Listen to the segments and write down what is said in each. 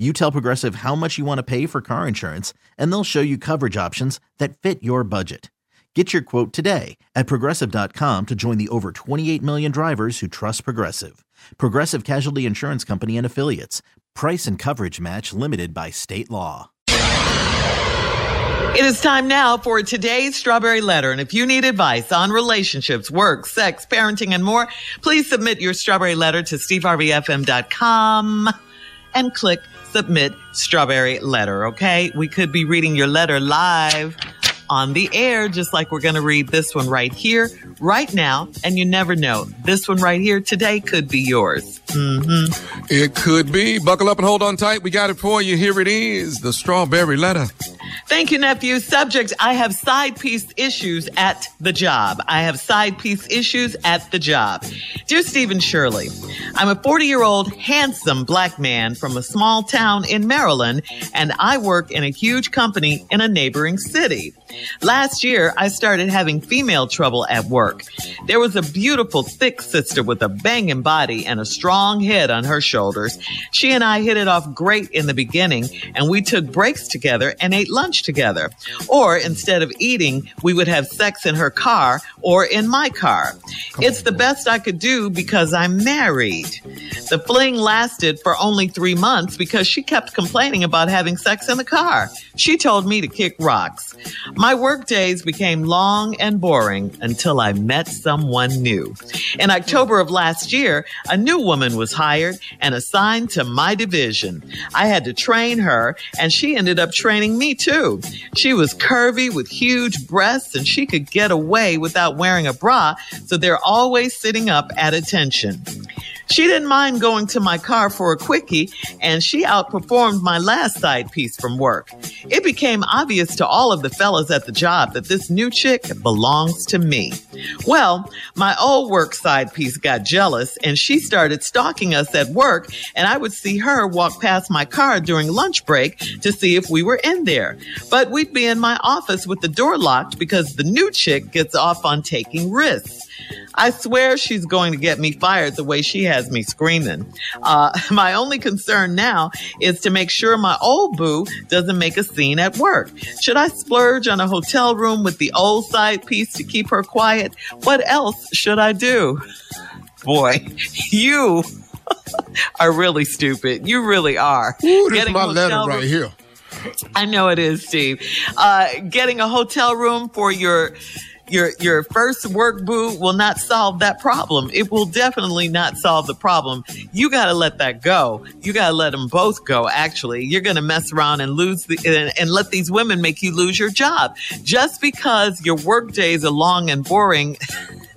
you tell Progressive how much you want to pay for car insurance, and they'll show you coverage options that fit your budget. Get your quote today at progressive.com to join the over 28 million drivers who trust Progressive. Progressive Casualty Insurance Company and Affiliates. Price and coverage match limited by state law. It is time now for today's Strawberry Letter. And if you need advice on relationships, work, sex, parenting, and more, please submit your Strawberry Letter to steveharveyfm.com and click submit strawberry letter. Okay. We could be reading your letter live on the air, just like we're going to read this one right here, right now. And you never know. This one right here today could be yours. Mm-hmm. It could be. Buckle up and hold on tight. We got it for you. Here it is the strawberry letter. Thank you, nephew. Subject I have side piece issues at the job. I have side piece issues at the job. Dear Stephen Shirley, I'm a 40 year old handsome black man from a small town in Maryland, and I work in a huge company in a neighboring city. Last year, I started having female trouble at work. There was a beautiful, thick sister with a banging body and a strong head on her shoulders. She and I hit it off great in the beginning, and we took breaks together and ate lunch together. Or instead of eating, we would have sex in her car or in my car. It's the best I could do because I'm married. The fling lasted for only three months because she kept complaining about having sex in the car. She told me to kick rocks. My work days became long and boring until I met someone new. In October of last year, a new woman was hired and assigned to my division. I had to train her and she ended up training me too. She was curvy with huge breasts and she could get away without wearing a bra, so they're always sitting up at attention. She didn't mind going to my car for a quickie, and she outperformed my last side piece from work. It became obvious to all of the fellas at the job that this new chick belongs to me. Well, my old work side piece got jealous, and she started stalking us at work, and I would see her walk past my car during lunch break to see if we were in there. But we'd be in my office with the door locked because the new chick gets off on taking risks. I swear she's going to get me fired the way she has me screaming. Uh, my only concern now is to make sure my old boo doesn't make a scene at work. Should I splurge on a hotel room with the old side piece to keep her quiet? What else should I do? Boy, you are really stupid. You really are. Ooh, this is my letter room- right here. I know it is, Steve. Uh, getting a hotel room for your your your first work boo will not solve that problem. It will definitely not solve the problem. You got to let that go. You got to let them both go. Actually, you're going to mess around and lose the and, and let these women make you lose your job just because your work days are long and boring.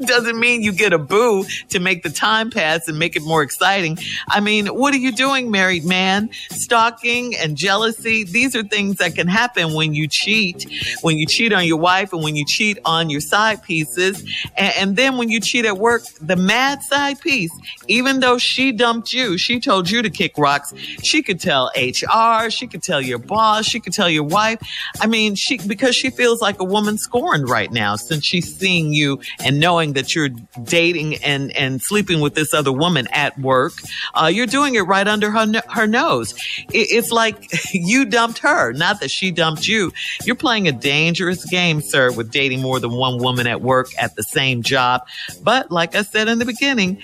doesn't mean you get a boo to make the time pass and make it more exciting. I mean, what are you doing, married man? Stalking and jealousy. These are things that can happen when you cheat, when you cheat on your wife and when you cheat on your side pieces. And, and then when you cheat at work, the mad side piece, even though she dumped you, she told you to kick rocks. She could tell HR. She could tell your boss. She could tell your wife. I mean, she, because she feels like a woman scorned right now since she's seeing you and knowing that you're dating and, and sleeping with this other woman at work, uh, you're doing it right under her, her nose. It, it's like you dumped her, not that she dumped you. You're playing a dangerous game, sir, with dating more than one woman at work at the same job. But like I said in the beginning,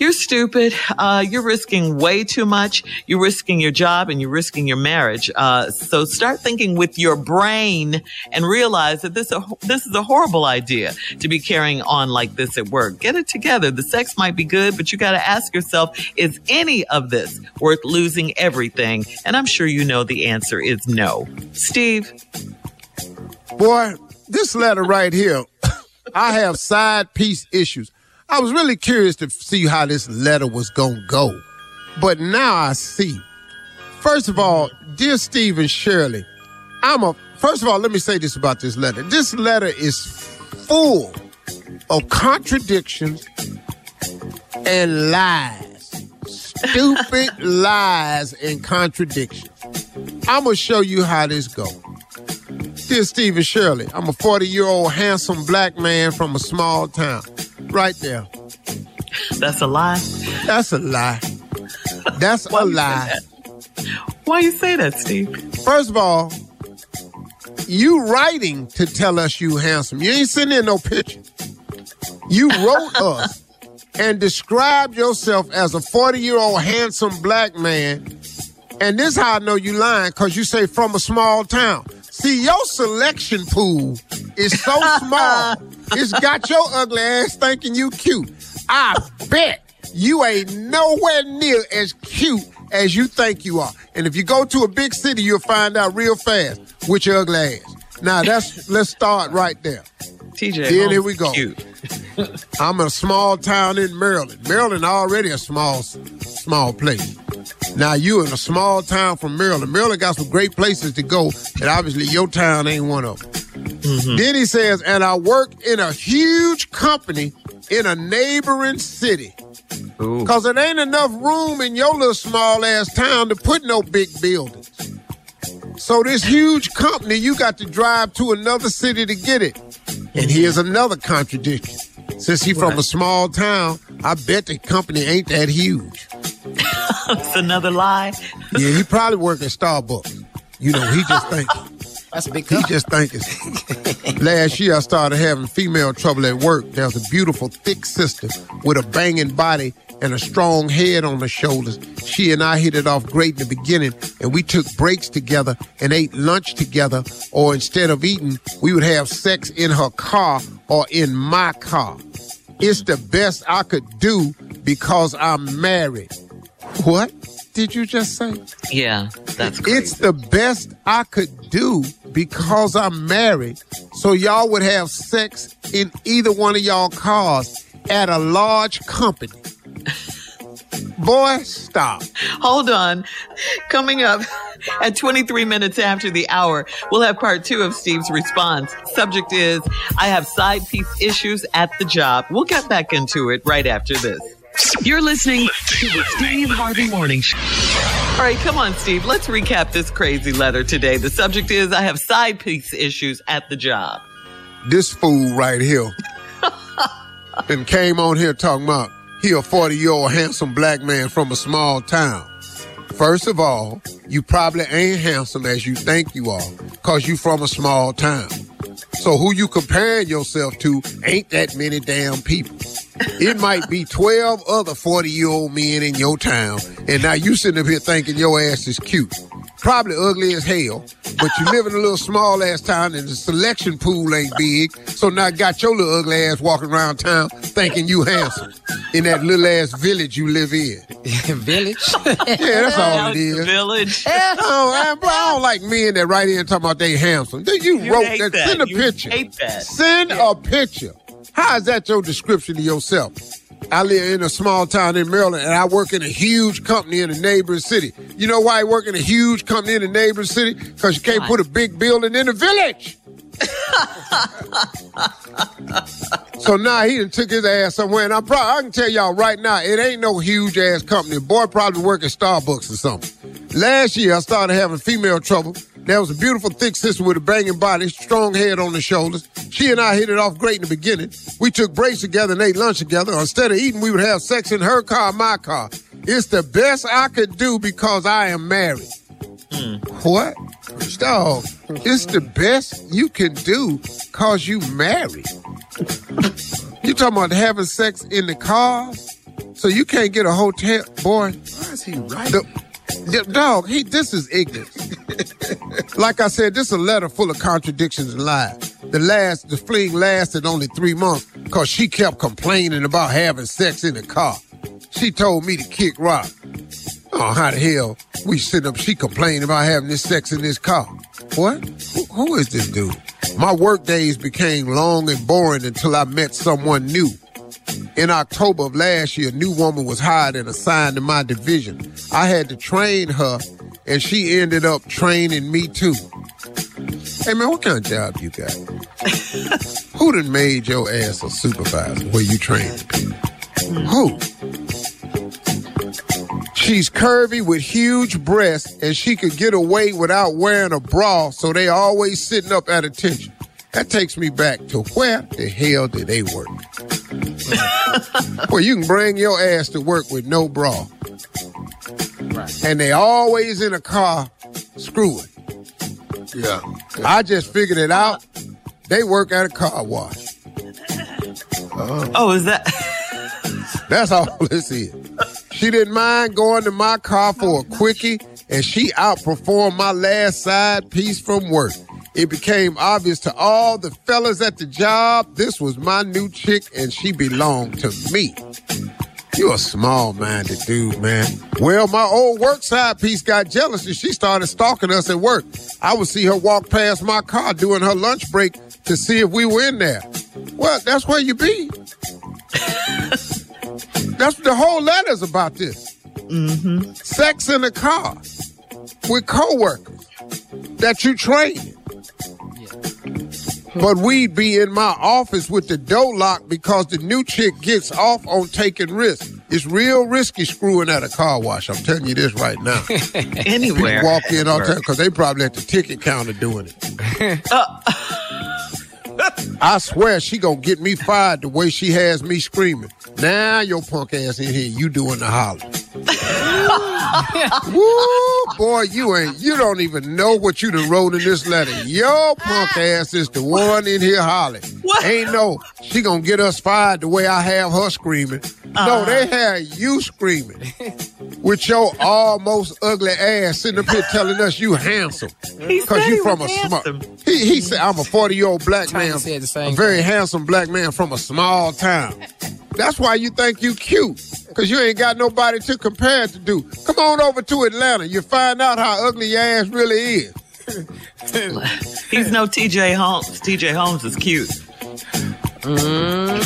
You're stupid. Uh, you're risking way too much. You're risking your job and you're risking your marriage. Uh, so start thinking with your brain and realize that this, this is a horrible idea to be carrying on like this at work. Get it together. The sex might be good, but you got to ask yourself, is any of this worth losing everything? And I'm sure you know the answer is no. Steve. Boy, this letter right here, I have side piece issues. I was really curious to see how this letter was going to go. But now I see. First of all, dear Stephen Shirley, I'm a, first of all, let me say this about this letter. This letter is full of contradictions and lies. Stupid lies and contradictions. I'm going to show you how this goes. Dear Stephen Shirley, I'm a 40 year old handsome black man from a small town. Right there. That's a lie. That's a lie. That's a lie. Why you say that, Steve? First of all, you writing to tell us you handsome. You ain't sending in no picture. You wrote us and described yourself as a 40 year old handsome black man. And this how I know you lying, cause you say from a small town. See, your selection pool is so small, it's got your ugly ass thinking you cute. I bet you ain't nowhere near as cute as you think you are. And if you go to a big city, you'll find out real fast which your ugly ass. Now that's let's start right there. TJ. Then here we go. Cute. I'm in a small town in Maryland. Maryland already a small, small place. Now you in a small town from Maryland. Maryland got some great places to go, and obviously your town ain't one of them. Mm-hmm. Then he says, and I work in a huge company in a neighboring city. Ooh. Cause it ain't enough room in your little small ass town to put no big buildings. So this huge company, you got to drive to another city to get it. And mm-hmm. here's another contradiction. Since he from a small town, I bet the company ain't that huge. That's another lie. Yeah, he probably work at Starbucks. You know, he just think That's a big he cup. just thinking. Last year, I started having female trouble at work. There was a beautiful, thick sister with a banging body and a strong head on her shoulders. She and I hit it off great in the beginning, and we took breaks together and ate lunch together. Or instead of eating, we would have sex in her car or in my car. It's the best I could do because I'm married. What did you just say? Yeah, that's crazy. It's the best I could do because I'm married. So y'all would have sex in either one of y'all cars at a large company. Boy, stop. Hold on. Coming up at 23 minutes after the hour, we'll have part two of Steve's response. Subject is I have side piece issues at the job. We'll get back into it right after this. You're listening to the Steve Harvey Morning Show. All right, come on, Steve. Let's recap this crazy letter today. The subject is I have side piece issues at the job. This fool right here and came on here talking about he a 40 year old handsome black man from a small town. First of all, you probably ain't handsome as you think you are because you from a small town. So who you comparing yourself to ain't that many damn people. It might be 12 other 40 year old men in your town, and now you sitting up here thinking your ass is cute. Probably ugly as hell, but you live in a little small ass town and the selection pool ain't big, so now I got your little ugly ass walking around town thinking you handsome in that little ass village you live in. Village. Yeah, that's all Out it the is. village. Oh, I, bro, I don't like men that right in talking about they handsome. Then You, You wrote that. that. Send a You picture. hate that. Send a picture. How is that your description of yourself? I live in a small town in Maryland and I work in a huge company in a neighboring city. You know why I work in a huge company in a neighboring city? Because you can't put a big building in a village. so now he done took his ass somewhere, and I probably I can tell y'all right now, it ain't no huge ass company. Boy probably work at Starbucks or something. Last year I started having female trouble. There was a beautiful thick sister with a banging body, strong head on the shoulders. She and I hit it off great in the beginning. We took breaks together and ate lunch together. Instead of eating, we would have sex in her car, my car. It's the best I could do because I am married. Hmm. What? Dog, it's the best you can do cause you married. You talking about having sex in the car? So you can't get a hotel, boy. Why is he right? The, the- dog, he this is ignorance. like I said, this is a letter full of contradictions and lies. The last, the fling lasted only three months because she kept complaining about having sex in the car. She told me to kick rock. Oh, how the hell we sitting up? She complaining about having this sex in this car. What? Who, who is this dude? My work days became long and boring until I met someone new. In October of last year, a new woman was hired and assigned to my division. I had to train her, and she ended up training me too. Hey man, what kind of job you got? Who done made your ass a supervisor where you train people? Who? She's curvy with huge breasts, and she could get away without wearing a bra, so they always sitting up at attention. That takes me back to where the hell did they work? well, you can bring your ass to work with no bra. And they always in a car screwing. Yeah. I just figured it out. They work at a car wash. Oh, oh is that? That's all this is. She didn't mind going to my car for a quickie, and she outperformed my last side piece from work. It became obvious to all the fellas at the job this was my new chick, and she belonged to me. You a small-minded dude, man. Well, my old work side piece got jealous and she started stalking us at work. I would see her walk past my car during her lunch break to see if we were in there. Well, that's where you be. That's the whole letter's about this. Mm-hmm. Sex in the car with coworkers that you train. But we'd be in my office with the door locked because the new chick gets off on taking risks. It's real risky screwing at a car wash. I'm telling you this right now. Anywhere. Walk in all the time because they probably at the ticket counter doing it. Uh. I swear she gonna get me fired the way she has me screaming. Now your punk ass in here, you doing the holler. Woo, boy, you ain't. You don't even know what you done wrote in this letter. Your punk ass is the one in here hollering. What? Ain't no. She gonna get us fired the way I have her screaming. No, uh-huh. they had you screaming with your almost ugly ass sitting up here telling us you handsome because you from a was smart. handsome. He, he said I'm a 40 year old black man, said the same a very thing. handsome black man from a small town. That's why you think you cute. Cause you ain't got nobody to compare it to do. Come on over to Atlanta. You find out how ugly your ass really is. He's no TJ Holmes. TJ Holmes is cute. Mmm.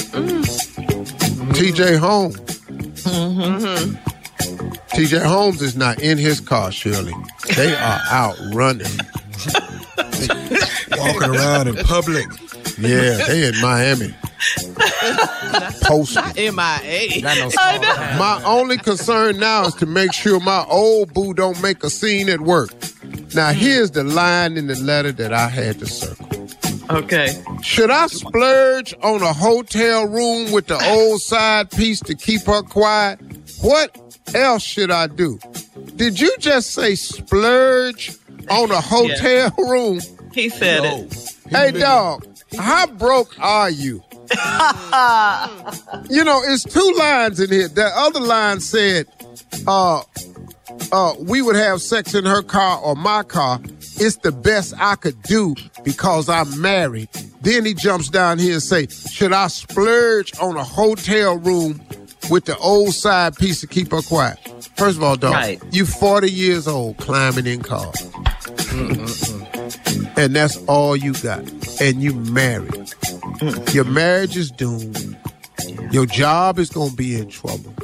TJ Holmes. Mm-hmm. TJ Holmes is not in his car, Shirley. They are out running. Walking around in public. Yeah, they in Miami. Posting. MIA. Not no small My only concern now is to make sure my old boo don't make a scene at work. Now hmm. here's the line in the letter that I had to circle. Okay. Should I splurge on a hotel room with the old side piece to keep her quiet? What else should I do? Did you just say splurge on a hotel room? He said it. Hey, dog, how broke are you? You know, it's two lines in here. The other line said, uh, uh, we would have sex in her car or my car. It's the best I could do because I'm married. Then he jumps down here and say, should I splurge on a hotel room with the old side piece to keep her quiet? First of all, dog, Right. you 40 years old climbing in cars. and that's all you got. And you married. Your marriage is doomed. Your job is going to be in trouble.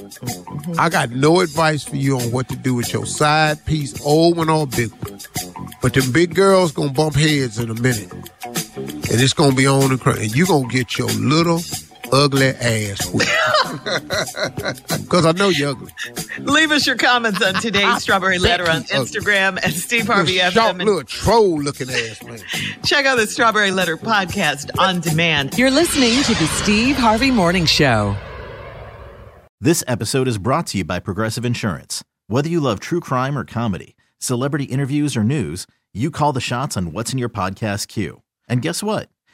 I got no advice for you on what to do with your side piece, old one or big one. But the big girl's going to bump heads in a minute. And it's going to be on the crowd. And you're going to get your little ugly ass whipped. Because I know you're ugly. Leave us your comments on today's Strawberry Letter on you ugly. Instagram at Steve Harvey Little FM. short, and little troll looking ass man. check out the Strawberry Letter podcast on demand. You're listening to the Steve Harvey Morning Show. This episode is brought to you by Progressive Insurance. Whether you love true crime or comedy, celebrity interviews or news, you call the shots on what's in your podcast queue. And guess what?